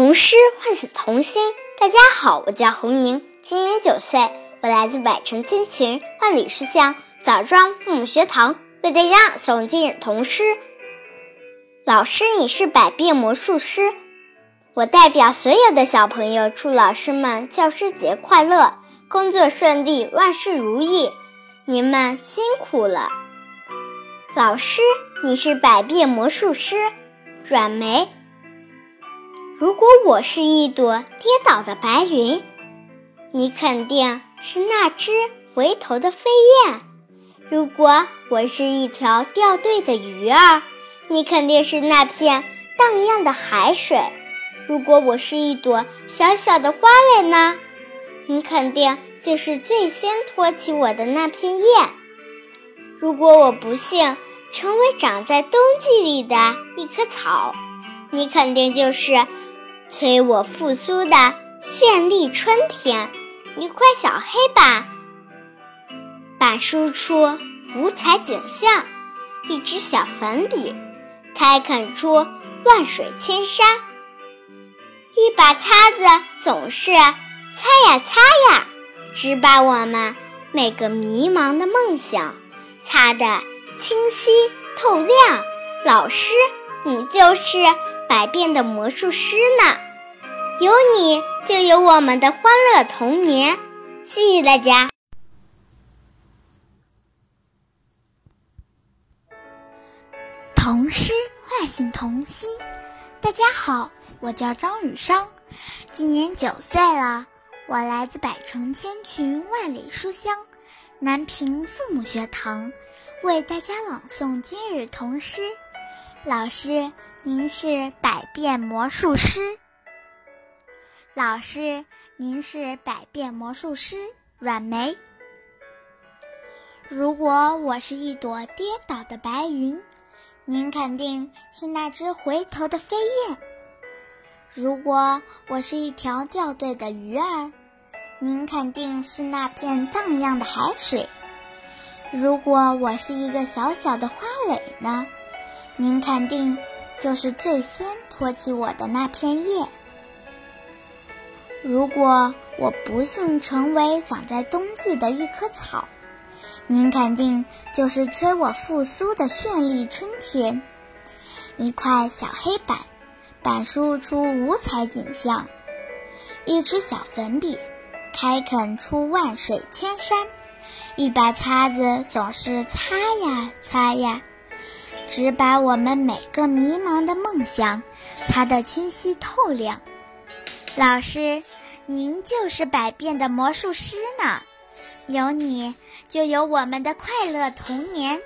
童诗唤醒童心。大家好，我叫侯宁，今年九岁，我来自百城千群万里书香枣庄父母学堂，为大家诵今日童诗。老师，你是百变魔术师。我代表所有的小朋友，祝老师们教师节快乐，工作顺利，万事如意。你们辛苦了。老师，你是百变魔术师。阮梅。如果我是一朵跌倒的白云，你肯定是那只回头的飞燕；如果我是一条掉队的鱼儿，你肯定是那片荡漾的海水；如果我是一朵小小的花蕾呢，你肯定就是最先托起我的那片叶；如果我不幸成为长在冬季里的一棵草，你肯定就是。催我复苏的绚丽春天，一块小黑板，板书出五彩景象；一支小粉笔，开垦出万水千山；一把擦子，总是擦呀擦呀，只把我们每个迷茫的梦想。擦得清晰透亮。老师，你就是。百变的魔术师呢？有你就有我们的欢乐童年。谢谢大家。童诗唤醒童心。大家好，我叫张雨商，今年九岁了。我来自百城千群万里书香南平父母学堂，为大家朗诵今日童诗。老师。您是百变魔术师，老师，您是百变魔术师软梅。如果我是一朵跌倒的白云，您肯定是那只回头的飞燕；如果我是一条掉队的鱼儿，您肯定是那片荡漾的海水；如果我是一个小小的花蕾呢，您肯定。就是最先托起我的那片叶。如果我不幸成为长在冬季的一棵草，您肯定就是催我复苏的绚丽春天。一块小黑板，板书出五彩景象；一支小粉笔，开垦出万水千山；一把擦子，总是擦呀擦呀。只把我们每个迷茫的梦想擦得清晰透亮。老师，您就是百变的魔术师呢，有你就有我们的快乐童年。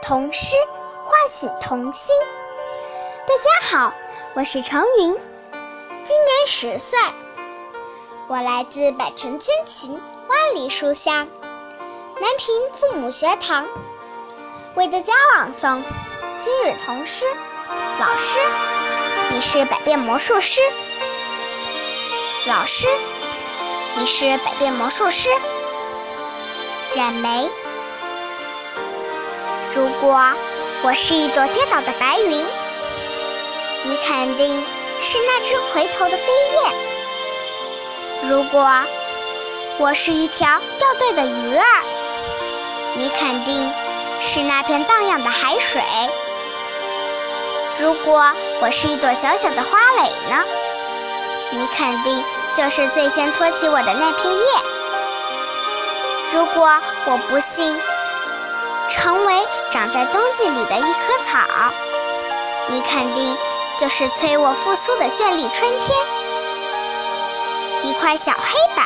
童诗唤醒童心。大家好，我是程云，今年十岁，我来自百城千群万里书香。南平父母学堂为大家朗诵今日童诗。老师，你是百变魔术师。老师，你是百变魔术师。染梅。如果我是一朵跌倒的白云，你肯定是那只回头的飞燕。如果我是一条掉队的鱼儿。你肯定是那片荡漾的海水。如果我是一朵小小的花蕾呢？你肯定就是最先托起我的那片叶。如果我不幸成为长在冬季里的一棵草，你肯定就是催我复苏的绚丽春天。一块小黑板，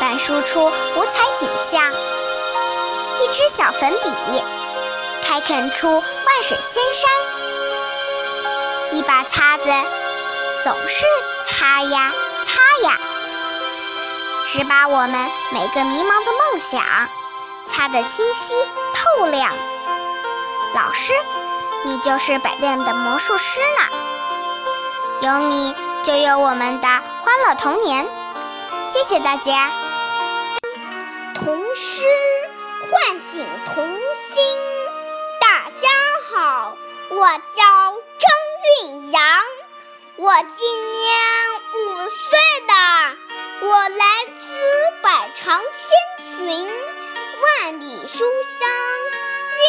板书出五彩景象。一支小粉笔，开垦出万水千山；一把擦子，总是擦呀擦呀，只把我们每个迷茫的梦想擦得清晰透亮。老师，你就是百变的魔术师呢，有你就有我们的欢乐童年。谢谢大家。童诗。唤醒童心，大家好，我叫张运阳，我。今年五岁了，我来自百长千群，万里书香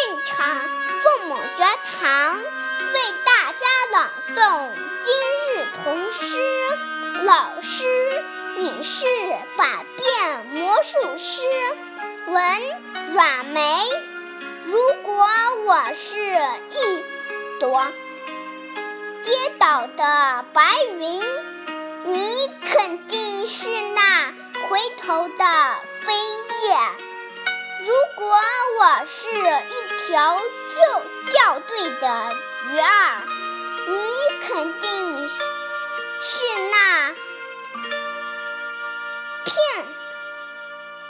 韵场父母学堂，为大家朗诵今日童诗。老师，你是百变魔术师。文阮梅。如果我是一朵跌倒的白云，你肯定是那回头的飞叶；如果我是一条就掉队的鱼儿，你肯定是那片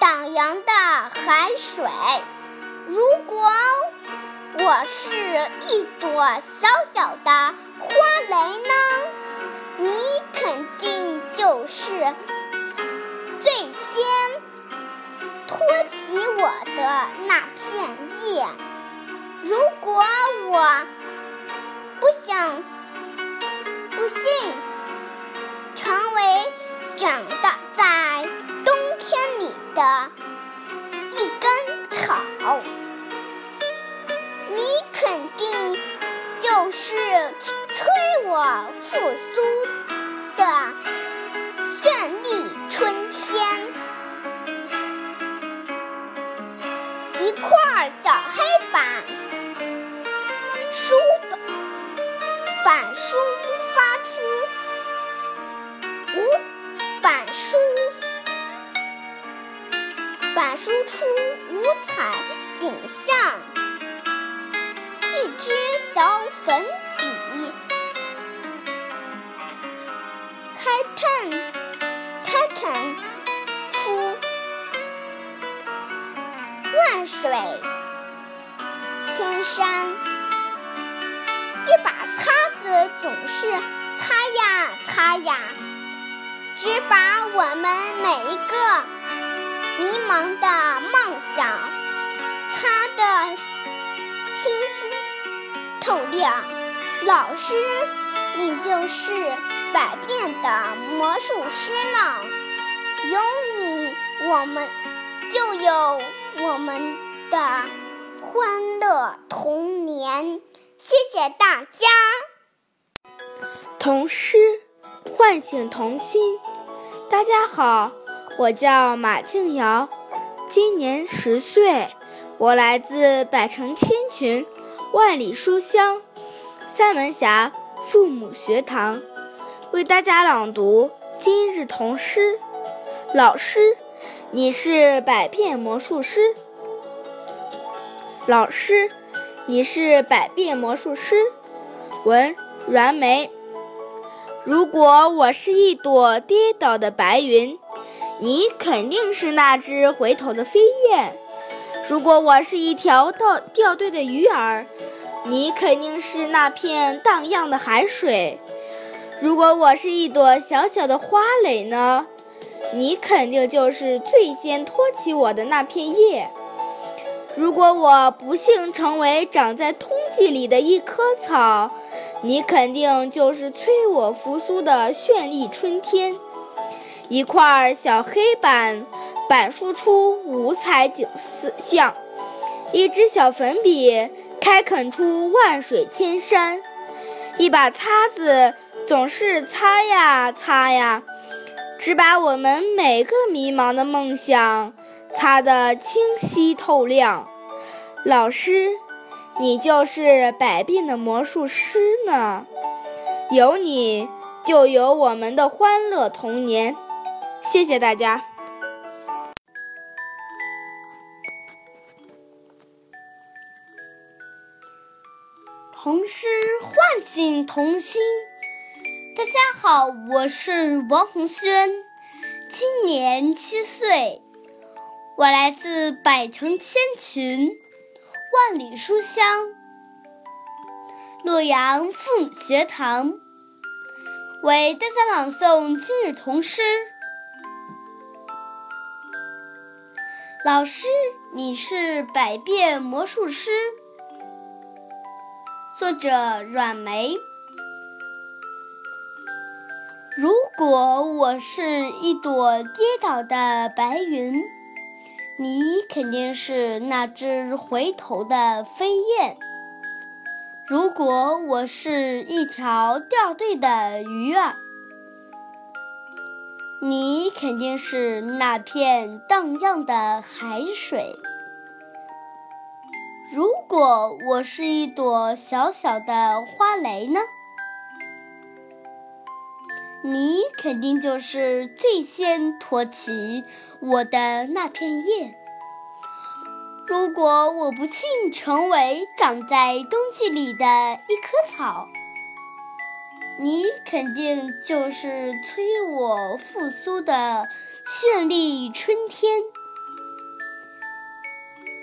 荡漾的海水。如果我是一朵小小的花蕾呢？你肯定就是最先托起我的那片叶。如果我不想不幸成为长大的一根草。你肯定就是催我复苏板书出五彩景象。一支小粉笔，开垦开垦。出万水。千山。一把擦子总是擦呀擦呀，只把我们每一个迷茫的梦想擦得清晰。透亮，老师，你就是百变的魔术师呢。有你，我们就有我们的欢乐童年。谢谢大家。童诗唤醒童心。大家好，我叫马静瑶，今年十岁，我来自百城千群。万里书香，三门峡父母学堂为大家朗读今日童诗。老师，你是百变魔术师。老师，你是百变魔术师。文阮梅。如果我是一朵跌倒的白云，你肯定是那只回头的飞燕。如果我是一条掉掉队的鱼儿，你肯定是那片荡漾的海水；如果我是一朵小小的花蕾呢，你肯定就是最先托起我的那片叶；如果我不幸成为长在冬季里的一棵草，你肯定就是催我复苏的绚丽春天。一块小黑板。板书出五彩景象，一支小粉笔开垦出万水千山，一把擦子总是擦呀擦呀，只把我们每个迷茫的梦想擦得清晰透亮。老师，你就是百变的魔术师呢，有你就有我们的欢乐童年。谢谢大家。童诗唤醒童心。大家好，我是王红轩，今年七岁，我来自百城千群，万里书香，洛阳父母学堂，为大家朗诵今日童诗。老师，你是百变魔术师。作者阮梅。如果我是一朵跌倒的白云，你肯定是那只回头的飞燕；如果我是一条掉队的鱼儿，你肯定是那片荡漾的海水；如果我是一朵小小的花蕾呢？你肯定就是最先托起我的那片叶。如果我不幸成为长在冬季里的一棵草，你肯定就是催我复苏的绚丽春天。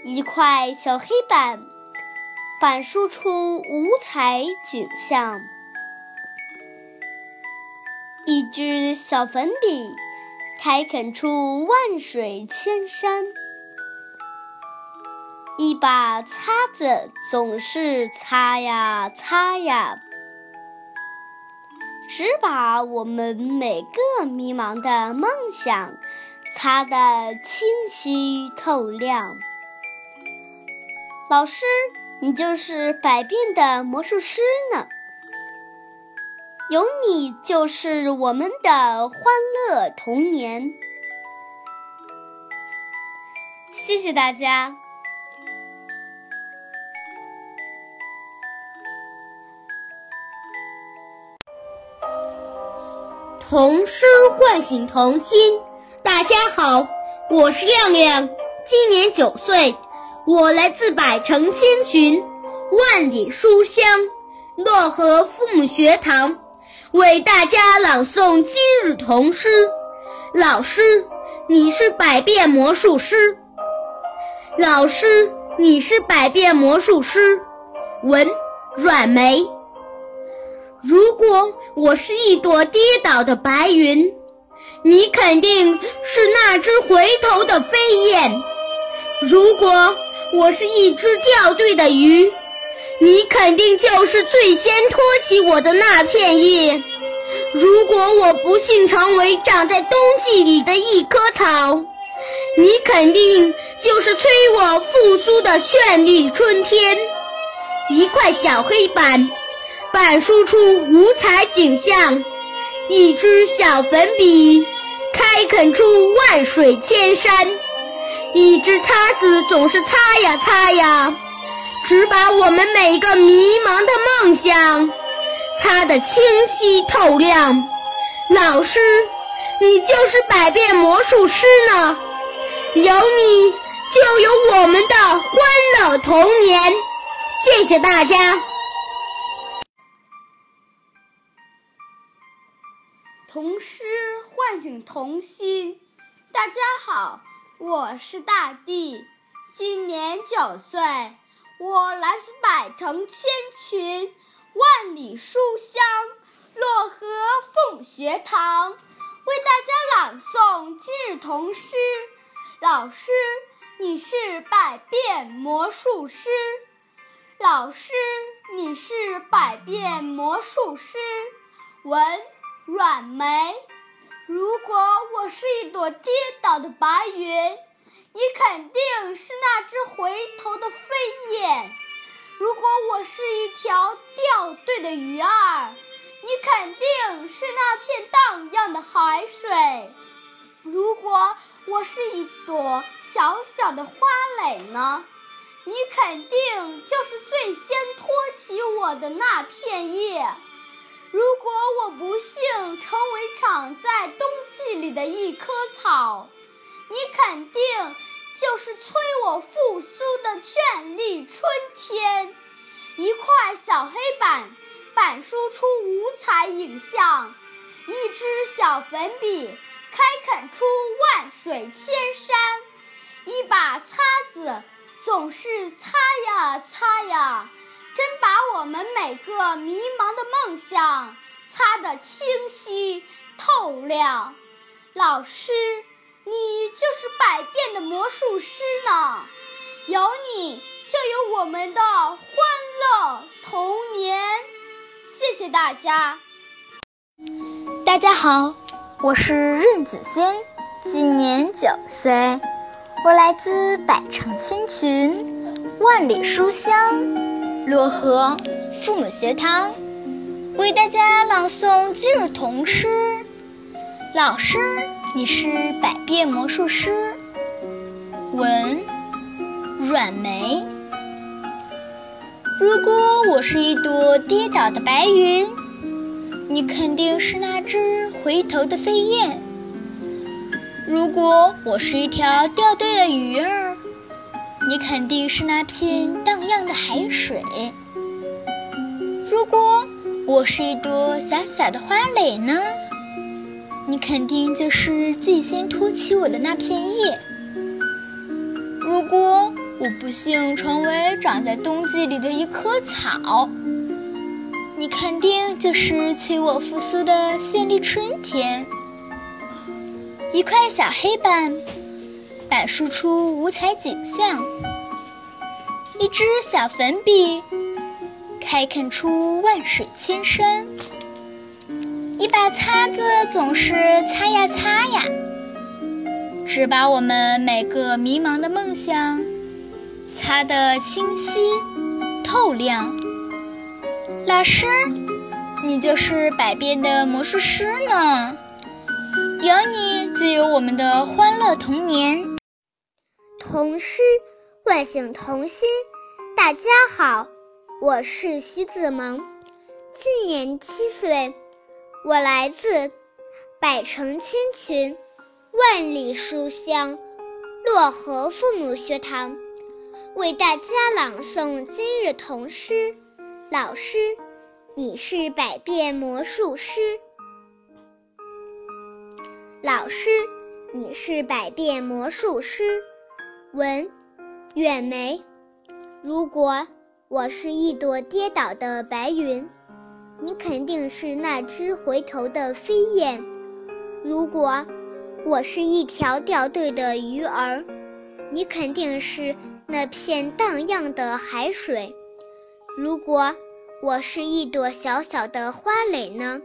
一块小黑板，板书出五彩景象。一支小粉笔，开垦出万水千山；一把擦子，总是擦呀擦呀，只把我们每个迷茫的梦想擦得清晰透亮。老师，你就是百变的魔术师呢。有你就是我们的欢乐童年。谢谢大家。童诗唤醒童心。大家好，我是亮亮，今年九岁，我来自百城千群，万里书香，漯河父母学堂。为大家朗诵今日童诗。老师，你是百变魔术师。老师，你是百变魔术师。文阮梅。如果我是一朵跌倒的白云，你肯定是那只回头的飞燕；如果我是一只掉队的鱼，你肯定就是最先托起我的那片叶。如果我不幸成为长在冬季里的一棵草，你肯定就是催我复苏的绚丽春天。一块小黑板，板书出五彩景象；一支小粉笔，开垦出万水千山；一支擦子，总是擦呀擦呀。只把我们每一个迷茫的梦想擦得清晰透亮。老师，你就是百变魔术师呢，有你就有我们的欢乐童年。谢谢大家。童诗唤醒童心。大家好，我是大地，今年九岁。我来自百城千群，万里书香，漯河凤学堂，为大家朗诵今日童诗。老师，你是百变魔术师。老师，你是百变魔术师。文阮梅。如果我是一朵跌倒的白云。你肯定是那只回头的飞燕。如果我是一条掉队的鱼儿，你肯定是那片荡漾的海水。如果我是一朵小小的花蕾呢，你肯定就是最先托起我的那片叶。如果我不幸成为长在冬季里的一棵草，你肯定。就是催我复苏的绚丽春天。一块小黑板，板书出五彩影像；一支小粉笔，开垦出万水千山；一把擦子，总是擦呀擦呀，真把我们每个迷茫的梦想擦得清晰透亮。老师。你就是百变的魔术师呢，有你就有我们的欢乐童年。谢谢大家。大家好，我是任子欣，今年九岁，我来自百城千群，万里书香，漯河父母学堂，为大家朗诵今日童诗。老师，你是百变魔术师。文，阮梅。如果我是一朵跌倒的白云，你肯定是那只回头的飞燕；如果我是一条掉队的鱼儿，你肯定是那片荡漾的海水；如果我是一朵小小的花蕾呢，你肯定就是最先托起我的那片叶；如果……我不幸成为长在冬季里的一棵草，你肯定就是催我复苏的绚丽春天。一块小黑板，板书出五彩景象；一支小粉笔，开垦出万水千山；一把擦子，总是擦呀擦呀，只把我们每个迷茫的梦想。擦得清晰透亮。老师，你就是百变的魔术师呢，有你就有我们的欢乐童年。童诗唤醒童心。大家好，我是徐子萌，今年七岁，我来自百城千群，万里书香，漯河父母学堂。为大家朗诵今日童诗。老师，你是百变魔术师。老师，你是百变魔术师。文，远梅。如果我是一朵跌倒的白云，你肯定是那只回头的飞燕；如果我是一条掉队的鱼儿，你肯定是。那片荡漾的海水，如果我是一朵小小的花蕾呢？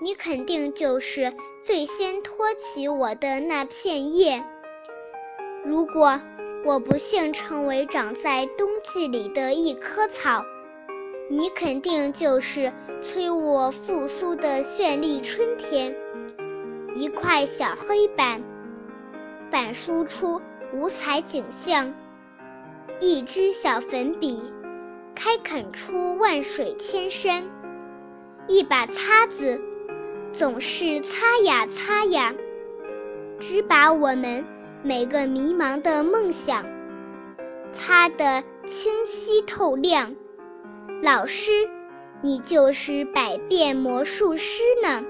你肯定就是最先托起我的那片叶。如果我不幸成为长在冬季里的一棵草，你肯定就是催我复苏的绚丽春天。一块小黑板，板书出五彩景象。一支小粉笔，开垦出万水千山；一把擦子，总是擦呀擦呀，只把我们每个迷茫的梦想擦得清晰透亮。老师，你就是百变魔术师呢，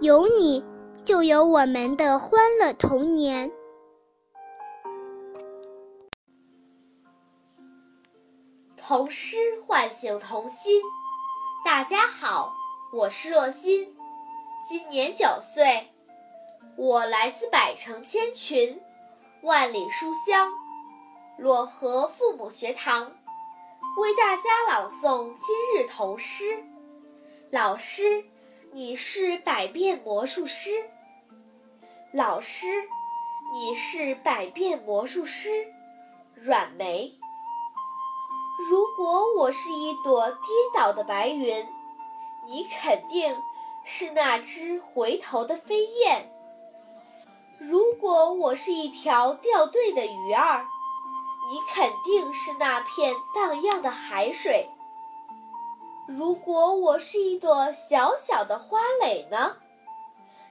有你就有我们的欢乐童年。童诗唤醒童心。大家好，我是若欣，今年九岁，我来自百城千群，万里书香，漯河父母学堂，为大家朗诵今日童诗。老师，你是百变魔术师。老师，你是百变魔术师。阮梅。如果我是一朵跌倒的白云，你肯定是那只回头的飞燕；如果我是一条掉队的鱼儿，你肯定是那片荡漾的海水；如果我是一朵小小的花蕾呢，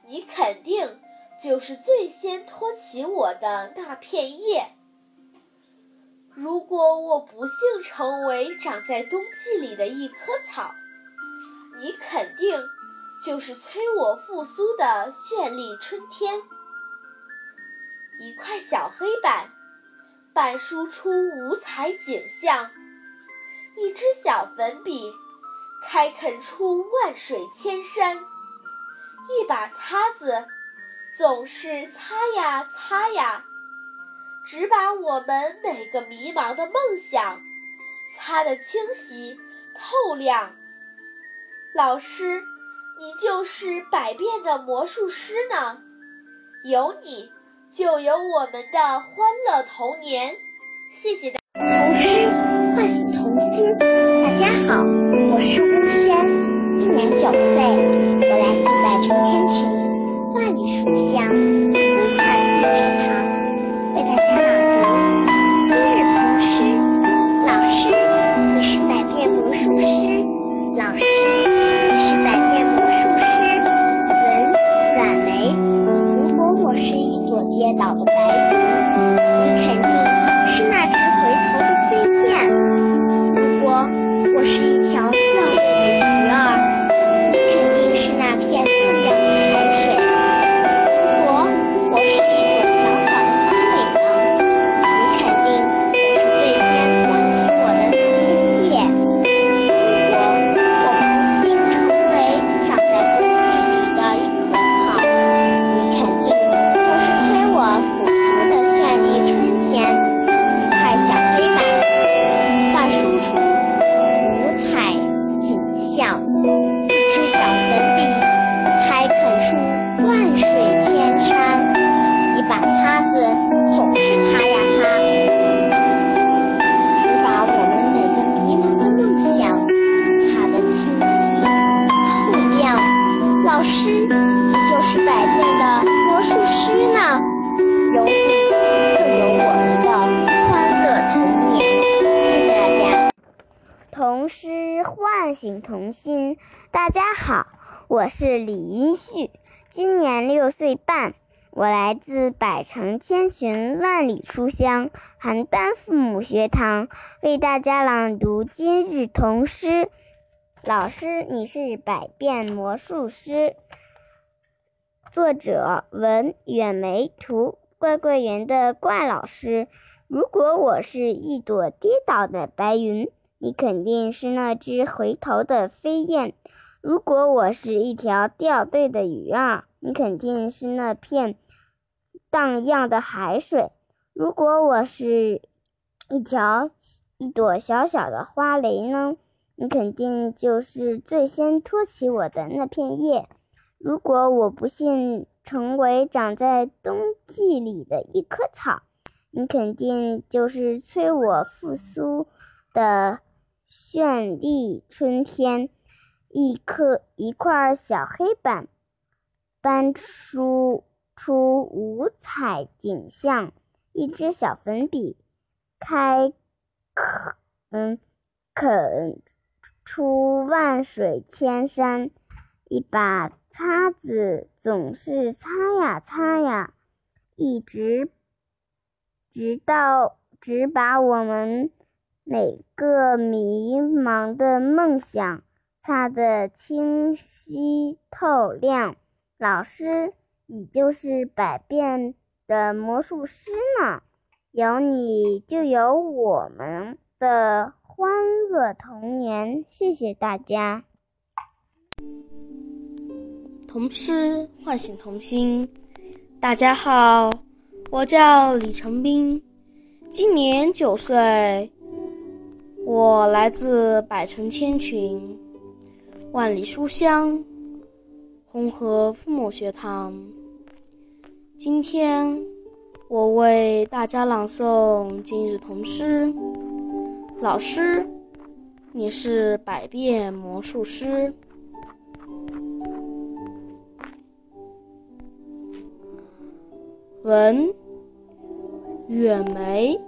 你肯定就是最先托起我的那片叶。如果我不幸成为长在冬季里的一棵草，你肯定就是催我复苏的绚丽春天。一块小黑板，板书出五彩景象；一支小粉笔，开垦出万水千山；一把擦子，总是擦呀擦呀。只把我们每个迷茫的梦想擦得清晰透亮。老师，你就是百变的魔术师呢。有你，就有我们的欢乐童年。谢谢大童诗唤醒童心。大家好，我是吴轩，今年九岁，我来自百城千曲，万里书香，诗，你就是百变的魔术师呢，有你就有我们的欢乐童年。谢谢大家。童诗唤醒童心。大家好，我是李英旭，今年六岁半，我来自百城千群万里书香邯郸父母学堂，为大家朗读今日童诗。老师，你是百变魔术师。作者文远梅，图怪怪园的怪老师。如果我是一朵跌倒的白云。你肯定是那只回头的飞燕。如果我是一条掉队的鱼儿，你肯定是那片荡漾的海水。如果我是一条一朵小小的花蕾呢，你肯定就是最先托起我的那片叶。如果我不幸成为长在冬季里的一棵草，你肯定就是催我复苏的。绚丽春天，一颗一块小黑板，搬出出五彩景象；一支小粉笔，开垦嗯垦出万水千山；一把擦子，总是擦呀擦呀，一直直到直把我们。每个迷茫的梦想擦得清晰透亮。老师，你就是百变的魔术师呢，有你就有我们的欢乐童年。谢谢大家。童诗唤醒童心。大家好，我叫李成斌，今年九岁。我来自百城千群，万里书香，红河父母学堂。今天我为大家朗诵今日童诗。老师，你是百变魔术师。文，远梅。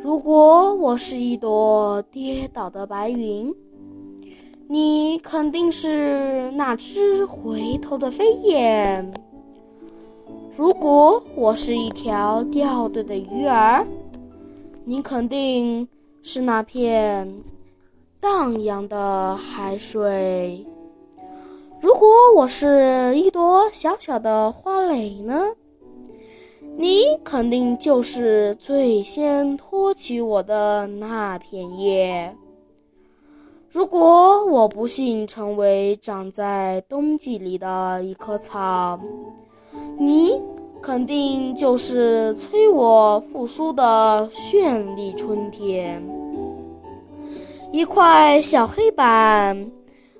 如果我是一朵跌倒的白云，你肯定是那只回头的飞燕；如果我是一条掉队的鱼儿，你肯定是那片荡漾的海水；如果我是一朵小小的花蕾呢？你肯定就是最先托起我的那片叶。如果我不幸成为长在冬季里的一棵草，你肯定就是催我复苏的绚丽春天。一块小黑板，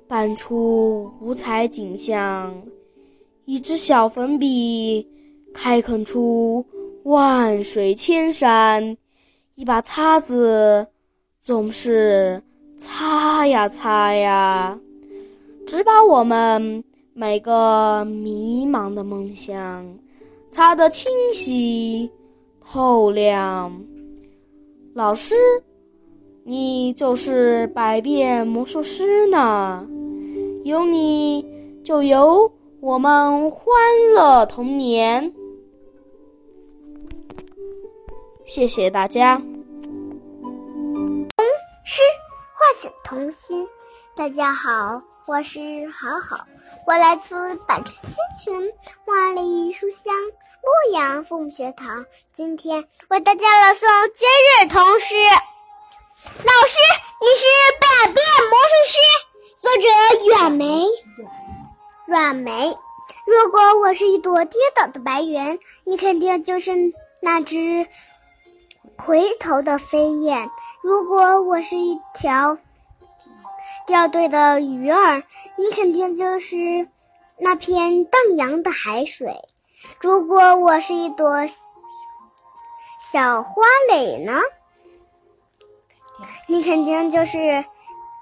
板出五彩景象；一支小粉笔，开垦出万水千山；一把擦子，总是擦呀擦呀，只把我们每个迷茫的梦想擦得清晰透亮。老师。你就是百变魔术师呢，有你就有我们欢乐童年。谢谢大家。童诗唤醒童心，大家好，我是好好，我来自百城千群万里书香洛阳父母学堂，今天为大家朗诵今日童诗。老师，你是百变魔术师。作者：远梅。软梅，如果我是一朵跌倒的白云，你肯定就是那只回头的飞燕；如果我是一条掉队的鱼儿，你肯定就是那片荡漾的海水；如果我是一朵小花蕾呢？你肯定就是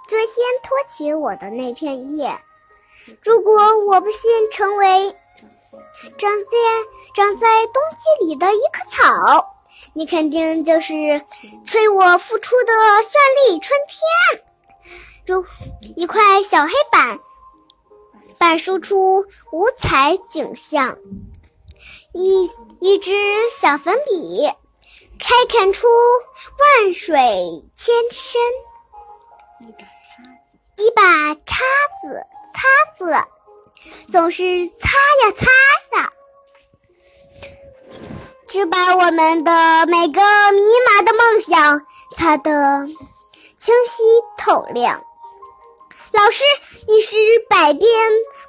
最先托起我的那片叶。如果我不幸成为长在长在冬季里的一棵草，你肯定就是催我复出的绚丽春天。如一块小黑板，板输出五彩景象；一一支小粉笔。开垦出万水千山，一把叉子，叉子总是擦呀擦呀，只把我们的每个迷茫的梦想擦得清晰透亮。老师，你是百变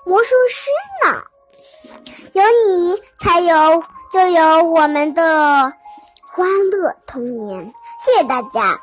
魔术师呢，有你才有，就有我们的。欢乐童年，谢谢大家。